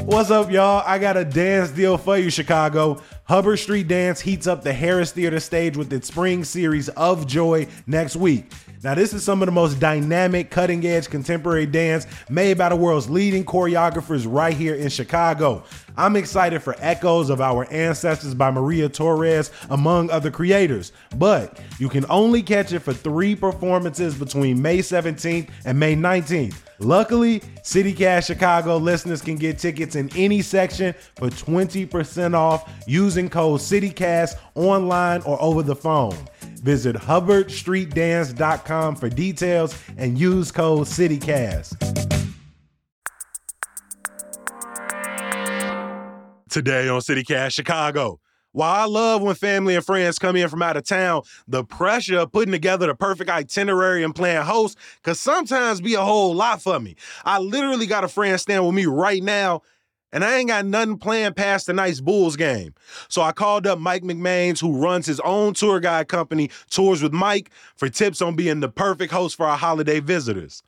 What's up, y'all? I got a dance deal for you, Chicago. Hubbard Street Dance heats up the Harris Theater stage with its spring series of Joy next week. Now, this is some of the most dynamic, cutting edge contemporary dance made by the world's leading choreographers right here in Chicago. I'm excited for echoes of our ancestors by Maria Torres, among other creators. But you can only catch it for three performances between May 17th and May 19th. Luckily, CityCast Chicago listeners can get tickets in any section for 20% off using code CityCast online or over the phone. Visit hubbardstreetdance.com for details and use code CityCast. Today on CityCast Chicago. While I love when family and friends come in from out of town, the pressure of putting together the perfect itinerary and playing host could sometimes be a whole lot for me. I literally got a friend staying with me right now, and I ain't got nothing planned past tonight's Bulls game. So I called up Mike McMains, who runs his own tour guide company, Tours with Mike, for tips on being the perfect host for our holiday visitors.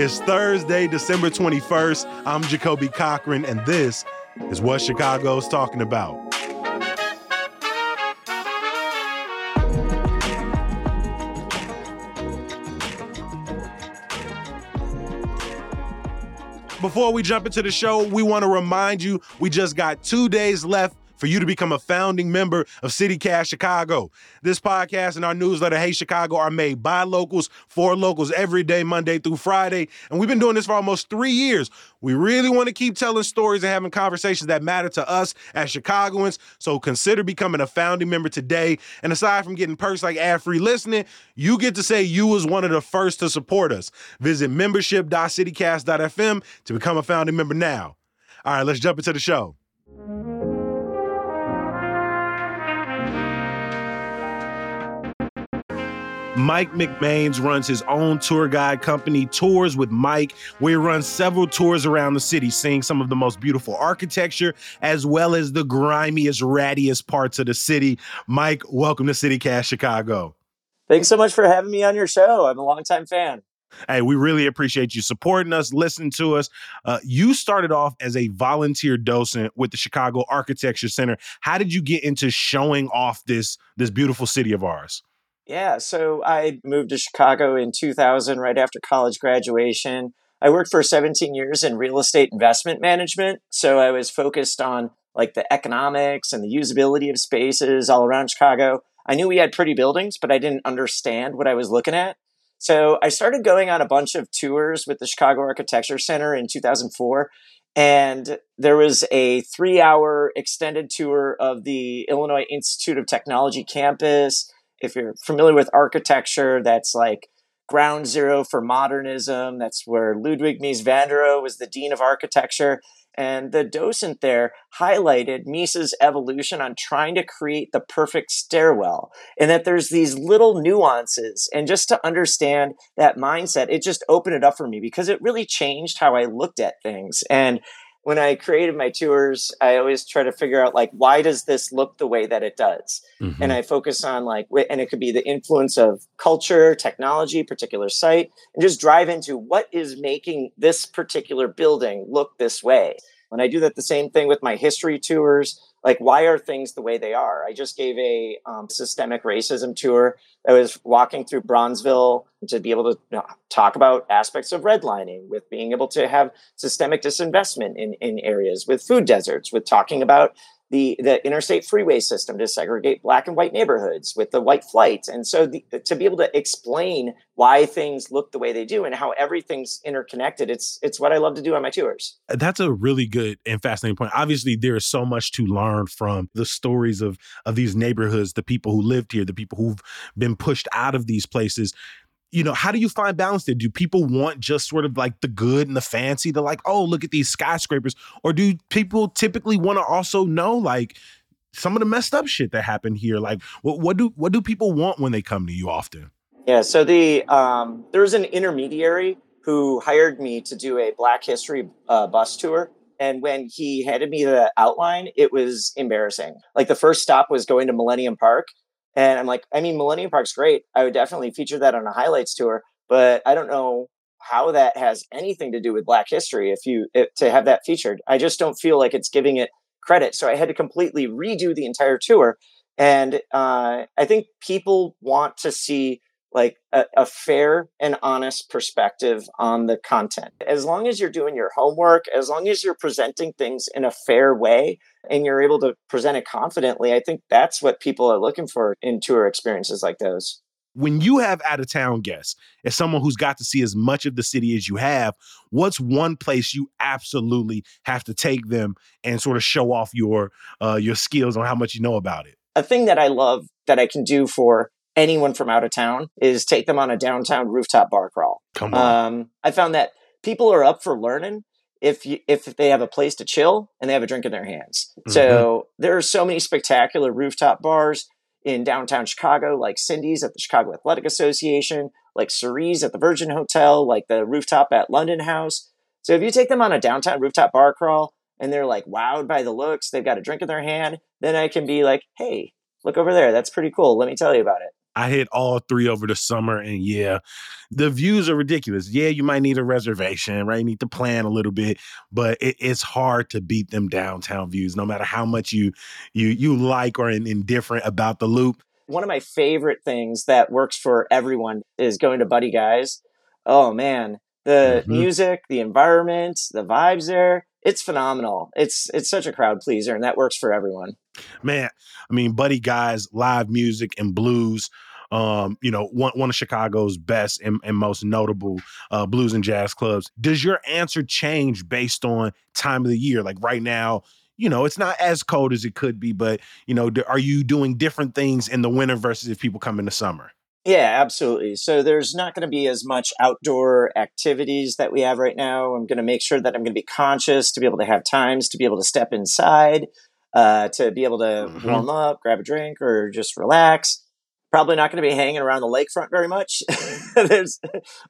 It's Thursday, December 21st. I'm Jacoby Cochran, and this is what Chicago's talking about. Before we jump into the show, we want to remind you we just got two days left for you to become a founding member of CityCast Chicago. This podcast and our newsletter, Hey Chicago, are made by locals for locals every day, Monday through Friday. And we've been doing this for almost three years. We really want to keep telling stories and having conversations that matter to us as Chicagoans. So consider becoming a founding member today. And aside from getting perks like ad free listening, you get to say you was one of the first to support us. Visit membership.citycast.fm to become a founding member now. All right, let's jump into the show. Mike McMains runs his own tour guide company, Tours with Mike, where he runs several tours around the city, seeing some of the most beautiful architecture as well as the grimiest, rattiest parts of the city. Mike, welcome to CityCast Chicago. Thanks so much for having me on your show. I'm a longtime fan. Hey, we really appreciate you supporting us, listening to us. Uh, you started off as a volunteer docent with the Chicago Architecture Center. How did you get into showing off this this beautiful city of ours? Yeah, so I moved to Chicago in 2000, right after college graduation. I worked for 17 years in real estate investment management. So I was focused on like the economics and the usability of spaces all around Chicago. I knew we had pretty buildings, but I didn't understand what I was looking at. So I started going on a bunch of tours with the Chicago Architecture Center in 2004. And there was a three hour extended tour of the Illinois Institute of Technology campus if you're familiar with architecture, that's like ground zero for modernism. That's where Ludwig Mies van der Rohe was the dean of architecture. And the docent there highlighted Mies's evolution on trying to create the perfect stairwell, and that there's these little nuances. And just to understand that mindset, it just opened it up for me because it really changed how I looked at things. And when I created my tours, I always try to figure out like why does this look the way that it does, mm-hmm. and I focus on like and it could be the influence of culture, technology, particular site, and just drive into what is making this particular building look this way. When I do that, the same thing with my history tours like why are things the way they are? I just gave a um, systemic racism tour i was walking through bronzeville to be able to you know, talk about aspects of redlining with being able to have systemic disinvestment in, in areas with food deserts with talking about the the interstate freeway system to segregate black and white neighborhoods with the white flight. And so the, to be able to explain why things look the way they do and how everything's interconnected it's it's what i love to do on my tours. That's a really good and fascinating point. Obviously there is so much to learn from the stories of of these neighborhoods the people who lived here the people who've been pushed out of these places you know, how do you find balance there? Do people want just sort of like the good and the fancy, the like, oh, look at these skyscrapers? Or do people typically want to also know like some of the messed up shit that happened here? Like what what do what do people want when they come to you often? Yeah, so the um there was an intermediary who hired me to do a Black History uh, bus tour. And when he handed me the outline, it was embarrassing. Like the first stop was going to Millennium Park, and I'm like, I mean, Millennium Park's great. I would definitely feature that on a highlights tour, but I don't know how that has anything to do with Black history if you if, to have that featured. I just don't feel like it's giving it credit. So I had to completely redo the entire tour. And uh, I think people want to see like a, a, fair and honest perspective on the content. As long as you're doing your homework, as long as you're presenting things in a fair way and you're able to present it confidently, I think that's what people are looking for in tour experiences like those. When you have out of town guests, as someone who's got to see as much of the city as you have, what's one place you absolutely have to take them and sort of show off your uh, your skills on how much you know about it? A thing that I love that I can do for anyone from out of town is take them on a downtown rooftop bar crawl. Come on. Um, I found that people are up for learning if you, if they have a place to chill and they have a drink in their hands. Mm-hmm. So there are so many spectacular rooftop bars in downtown Chicago, like Cindy's at the Chicago Athletic Association, like Cerise at the Virgin Hotel, like the rooftop at London House. So if you take them on a downtown rooftop bar crawl and they're like wowed by the looks, they've got a drink in their hand, then I can be like, hey, look over there. That's pretty cool. Let me tell you about it. I hit all three over the summer, and yeah, the views are ridiculous. Yeah, you might need a reservation, right? You need to plan a little bit, but it, it's hard to beat them downtown views, no matter how much you you you like or indifferent about the loop. One of my favorite things that works for everyone is going to Buddy Guys. Oh man, the mm-hmm. music, the environment, the vibes there it's phenomenal. It's it's such a crowd pleaser, and that works for everyone. Man, I mean, Buddy Guys, live music and blues. Um, you know, one one of Chicago's best and, and most notable uh, blues and jazz clubs. Does your answer change based on time of the year? Like right now, you know, it's not as cold as it could be, but you know, are you doing different things in the winter versus if people come in the summer? Yeah, absolutely. So there's not going to be as much outdoor activities that we have right now. I'm going to make sure that I'm going to be conscious to be able to have times to be able to step inside, uh, to be able to mm-hmm. warm up, grab a drink, or just relax. Probably not going to be hanging around the lakefront very much. There's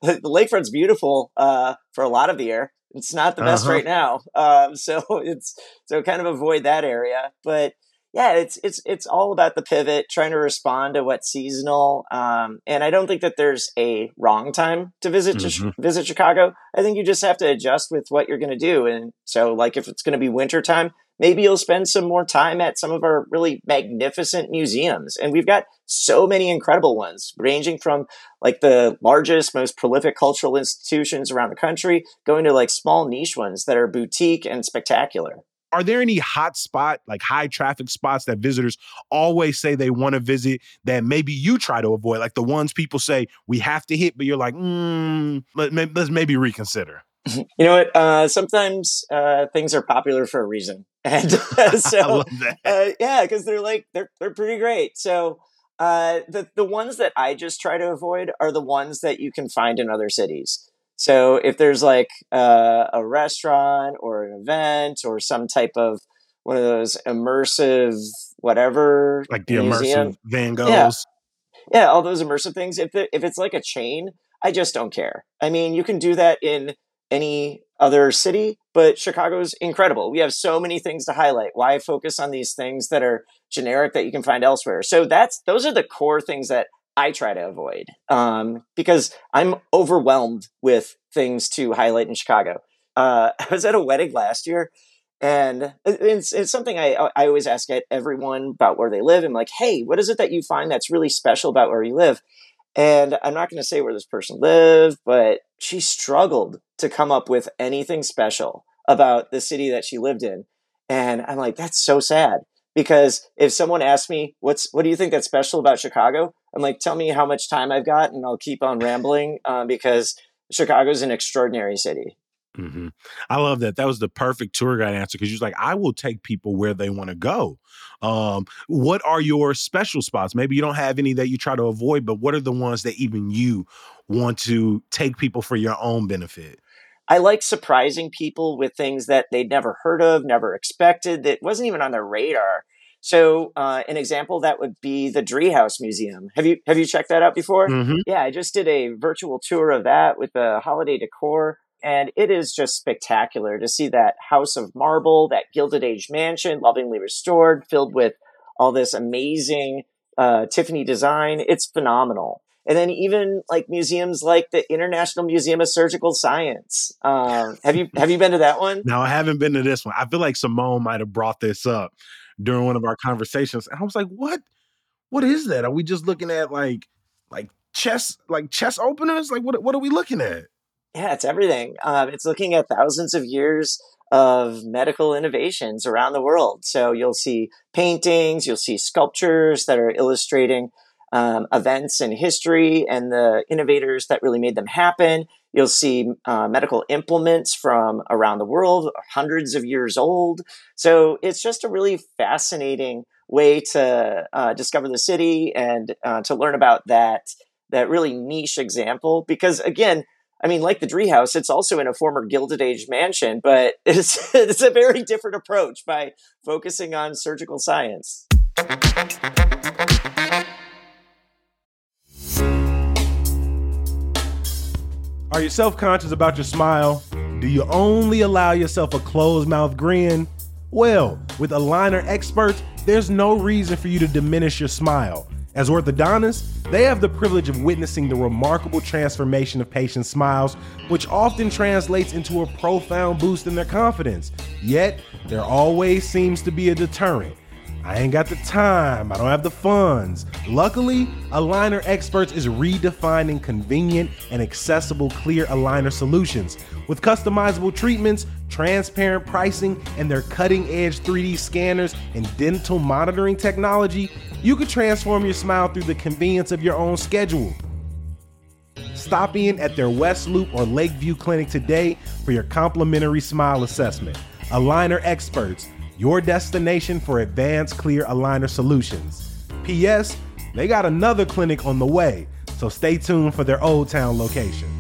the lakefront's beautiful uh, for a lot of the year. It's not the best uh-huh. right now, um, so it's so kind of avoid that area. But yeah, it's it's it's all about the pivot, trying to respond to what's seasonal. Um, and I don't think that there's a wrong time to visit mm-hmm. to visit Chicago. I think you just have to adjust with what you're going to do. And so, like, if it's going to be winter time, maybe you'll spend some more time at some of our really magnificent museums. And we've got so many incredible ones, ranging from like the largest, most prolific cultural institutions around the country, going to like small niche ones that are boutique and spectacular are there any hot spot, like high traffic spots that visitors always say they want to visit that maybe you try to avoid? Like the ones people say we have to hit, but you're like, mm, let, us maybe reconsider. You know what? Uh, sometimes uh, things are popular for a reason, and so uh, yeah, because they're like they're they're pretty great. So uh, the the ones that I just try to avoid are the ones that you can find in other cities. So if there's like uh, a restaurant or an event or some type of one of those immersive whatever, like the museum, immersive Van Goghs, yeah. yeah, all those immersive things. If it, if it's like a chain, I just don't care. I mean, you can do that in any other city, but Chicago's incredible. We have so many things to highlight. Why focus on these things that are generic that you can find elsewhere? So that's those are the core things that I try to avoid um, because I'm overwhelmed with things to highlight in Chicago. Uh, I was at a wedding last year, and it's, it's something I, I always ask at everyone about where they live. I'm like, hey, what is it that you find that's really special about where you live? And I'm not going to say where this person lived, but she struggled to come up with anything special about the city that she lived in. And I'm like, that's so sad. Because if someone asks me what's what do you think that's special about chicago? I'm like tell me how much time i've got and i'll keep on rambling uh, because chicago's an extraordinary city mm-hmm. i love that that was the perfect tour guide answer because you're like i will take people where they want to go um, what are your special spots maybe you don't have any that you try to avoid but what are the ones that even you want to take people for your own benefit I like surprising people with things that they'd never heard of, never expected, that wasn't even on their radar. So, uh, an example that would be the Driehaus Museum. Have you have you checked that out before? Mm-hmm. Yeah, I just did a virtual tour of that with the holiday decor, and it is just spectacular to see that house of marble, that Gilded Age mansion, lovingly restored, filled with all this amazing uh, Tiffany design. It's phenomenal. and then even like museums like the International Museum of Surgical Science. Um, have you have you been to that one? No, I haven't been to this one. I feel like Simone might have brought this up during one of our conversations, and I was like, "What? What is that? Are we just looking at like like chess like chess openers? Like what? What are we looking at?" Yeah, it's everything. Um, it's looking at thousands of years of medical innovations around the world. So you'll see paintings, you'll see sculptures that are illustrating um, events in history and the innovators that really made them happen. You'll see uh, medical implements from around the world, hundreds of years old. So it's just a really fascinating way to uh, discover the city and uh, to learn about that that really niche example. Because again, I mean, like the Driehaus, it's also in a former Gilded Age mansion, but it's it's a very different approach by focusing on surgical science. Are you self conscious about your smile? Do you only allow yourself a closed mouth grin? Well, with aligner experts, there's no reason for you to diminish your smile. As orthodontists, they have the privilege of witnessing the remarkable transformation of patients' smiles, which often translates into a profound boost in their confidence. Yet, there always seems to be a deterrent. I ain't got the time, I don't have the funds. Luckily, Aligner Experts is redefining convenient and accessible clear aligner solutions. With customizable treatments, transparent pricing, and their cutting edge 3D scanners and dental monitoring technology, you can transform your smile through the convenience of your own schedule. Stop in at their West Loop or Lakeview clinic today for your complimentary smile assessment. Aligner Experts your destination for advanced clear aligner solutions. P.S. They got another clinic on the way, so stay tuned for their Old Town location.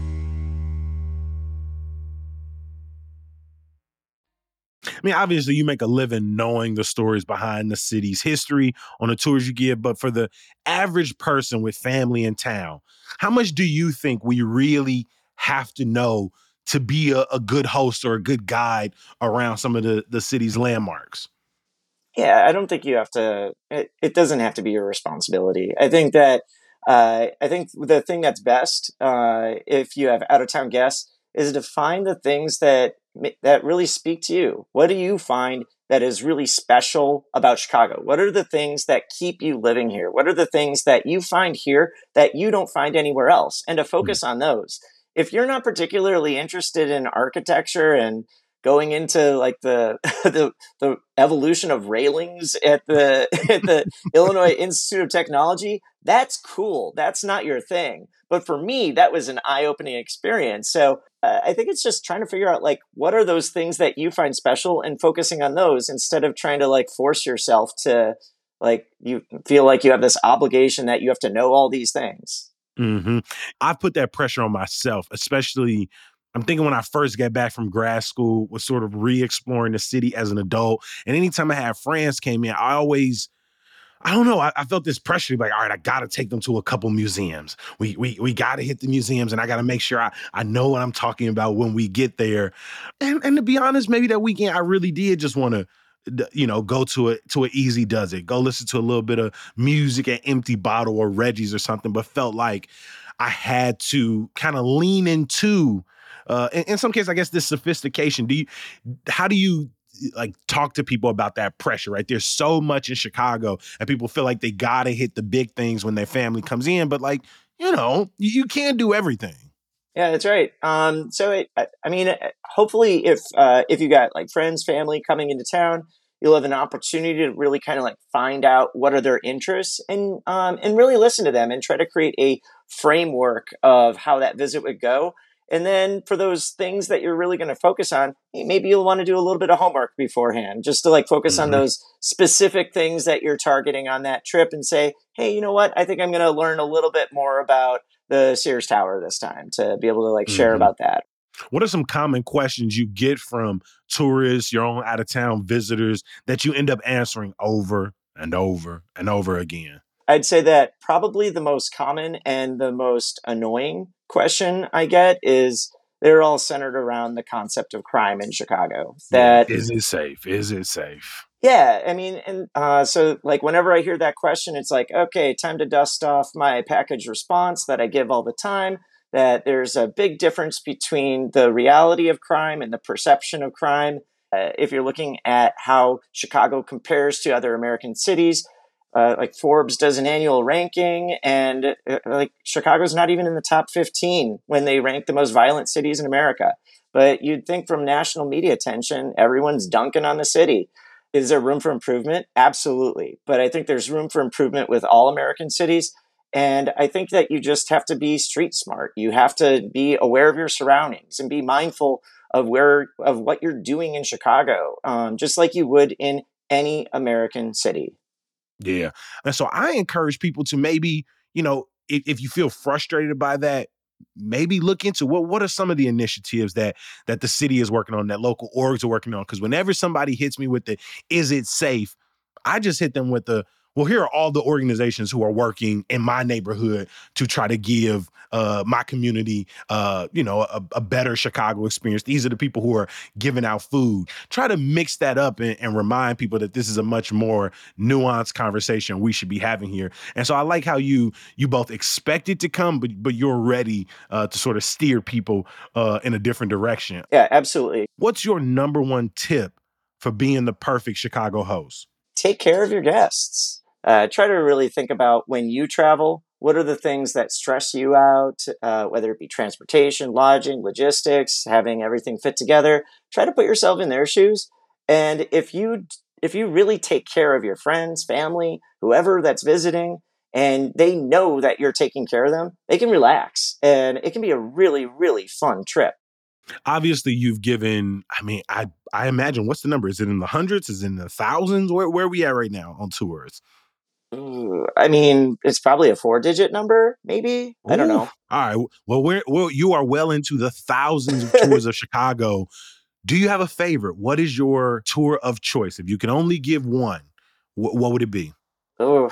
I mean, obviously, you make a living knowing the stories behind the city's history on the tours you give, but for the average person with family in town, how much do you think we really have to know to be a, a good host or a good guide around some of the, the city's landmarks? Yeah, I don't think you have to. It, it doesn't have to be your responsibility. I think that uh, I think the thing that's best uh, if you have out of town guests is to find the things that that really speak to you. What do you find that is really special about Chicago? What are the things that keep you living here? What are the things that you find here that you don't find anywhere else? And to hmm. focus on those if you're not particularly interested in architecture and going into like the the, the evolution of railings at the at the Illinois Institute of Technology, that's cool. That's not your thing. But for me, that was an eye-opening experience. So uh, I think it's just trying to figure out like what are those things that you find special and focusing on those instead of trying to like force yourself to like you feel like you have this obligation that you have to know all these things. Mm-hmm. I put that pressure on myself, especially. I'm thinking when I first got back from grad school, was sort of re-exploring the city as an adult, and anytime I had friends came in, I always I don't know. I, I, felt this pressure, to be like, all right, I got to take them to a couple museums. We we we got to hit the museums, and I got to make sure I I know what I'm talking about when we get there. And and to be honest, maybe that weekend I really did just want to you know, go to a to an easy does it. Go listen to a little bit of music at Empty Bottle or Reggie's or something, but felt like I had to kind of lean into uh in, in some cases, I guess this sophistication. Do you how do you like talk to people about that pressure, right? There's so much in Chicago and people feel like they gotta hit the big things when their family comes in, but like, you know, you, you can't do everything. Yeah, that's right. Um, so it, I mean, hopefully, if uh, if you got like friends, family coming into town, you'll have an opportunity to really kind of like find out what are their interests and um, and really listen to them and try to create a framework of how that visit would go. And then for those things that you're really going to focus on, maybe you'll want to do a little bit of homework beforehand, just to like focus mm-hmm. on those specific things that you're targeting on that trip and say, hey, you know what? I think I'm going to learn a little bit more about the Sears Tower this time to be able to like share mm-hmm. about that. What are some common questions you get from tourists, your own out of town visitors that you end up answering over and over and over again? I'd say that probably the most common and the most annoying question I get is they're all centered around the concept of crime in Chicago. That is it safe? Is it safe? Yeah, I mean, and uh, so like whenever I hear that question, it's like, okay, time to dust off my package response that I give all the time. That there's a big difference between the reality of crime and the perception of crime. Uh, if you're looking at how Chicago compares to other American cities, uh, like Forbes does an annual ranking, and uh, like Chicago's not even in the top 15 when they rank the most violent cities in America. But you'd think from national media attention, everyone's dunking on the city. Is there room for improvement? Absolutely. But I think there's room for improvement with all American cities. And I think that you just have to be street smart. You have to be aware of your surroundings and be mindful of where of what you're doing in Chicago, um, just like you would in any American city. Yeah, and so I encourage people to maybe you know if, if you feel frustrated by that, maybe look into what what are some of the initiatives that that the city is working on that local orgs are working on? Because whenever somebody hits me with the is it safe? I just hit them with the well, here are all the organizations who are working in my neighborhood to try to give uh, my community, uh, you know, a, a, better Chicago experience. These are the people who are giving out food. Try to mix that up and, and remind people that this is a much more nuanced conversation we should be having here. And so I like how you you both expect it to come, but but you're ready uh, to sort of steer people uh, in a different direction. Yeah, absolutely. What's your number one tip for being the perfect Chicago host? Take care of your guests uh, try to really think about when you travel what are the things that stress you out uh, whether it be transportation lodging logistics having everything fit together. Try to put yourself in their shoes. And if you if you really take care of your friends family whoever that's visiting and they know that you're taking care of them they can relax. And it can be a really really fun trip. Obviously you've given i mean i i imagine what's the number? Is it in the hundreds? Is it in the thousands? Where, where are we at right now on tours I mean, it's probably a four digit number, maybe. Ooh. I don't know. All right. Well, we're, well, you are well into the thousands of tours of Chicago. Do you have a favorite? What is your tour of choice? If you can only give one, wh- what would it be? Oh,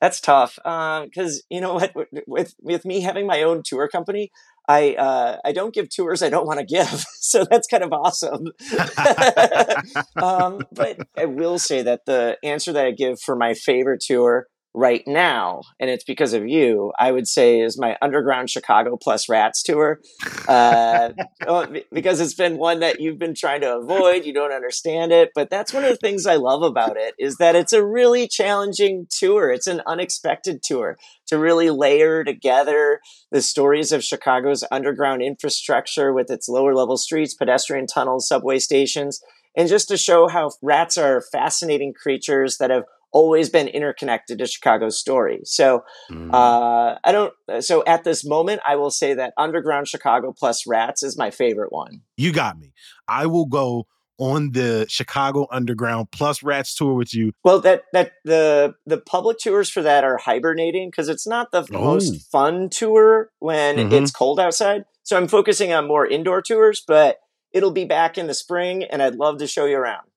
that's tough. Because um, you know what, with with me having my own tour company, I uh, I don't give tours I don't want to give, so that's kind of awesome. um, but I will say that the answer that I give for my favorite tour right now, and it's because of you, I would say is my Underground Chicago plus Rats tour. Uh, oh, because it's been one that you've been trying to avoid. You don't understand it. But that's one of the things I love about it is that it's a really challenging tour. It's an unexpected tour to really layer together the stories of Chicago's underground infrastructure with its lower level streets, pedestrian tunnels, subway stations, and just to show how rats are fascinating creatures that have always been interconnected to Chicago's story. So mm. uh, I don't. So at this moment, I will say that Underground Chicago plus Rats is my favorite one. You got me. I will go on the Chicago Underground plus Rats tour with you. Well, that that the the public tours for that are hibernating because it's not the oh. most fun tour when mm-hmm. it's cold outside. So I'm focusing on more indoor tours, but it'll be back in the spring, and I'd love to show you around.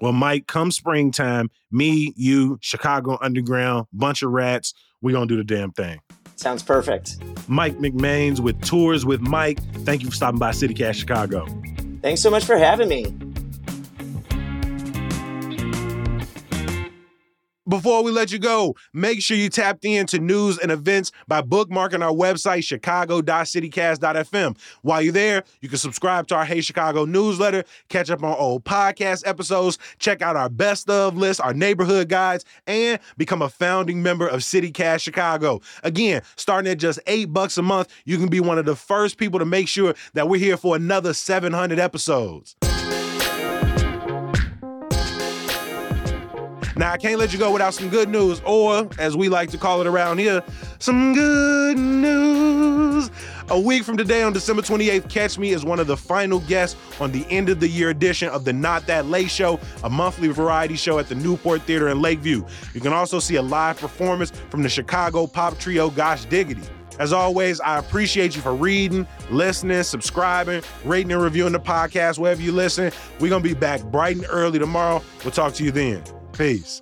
Well, Mike, come springtime, me, you, Chicago Underground, bunch of rats, we gonna do the damn thing. Sounds perfect. Mike McMains with Tours with Mike. Thank you for stopping by CityCast Chicago. Thanks so much for having me. Before we let you go, make sure you tapped into news and events by bookmarking our website, chicago.citycast.fm. While you're there, you can subscribe to our Hey Chicago newsletter, catch up on old podcast episodes, check out our best of list, our neighborhood guides, and become a founding member of CityCast Chicago. Again, starting at just eight bucks a month, you can be one of the first people to make sure that we're here for another 700 episodes. Now, I can't let you go without some good news, or as we like to call it around here, some good news. A week from today, on December 28th, Catch Me is one of the final guests on the end of the year edition of the Not That Late Show, a monthly variety show at the Newport Theater in Lakeview. You can also see a live performance from the Chicago pop trio Gosh Diggity. As always, I appreciate you for reading, listening, subscribing, rating, and reviewing the podcast wherever you listen. We're going to be back bright and early tomorrow. We'll talk to you then. Peace.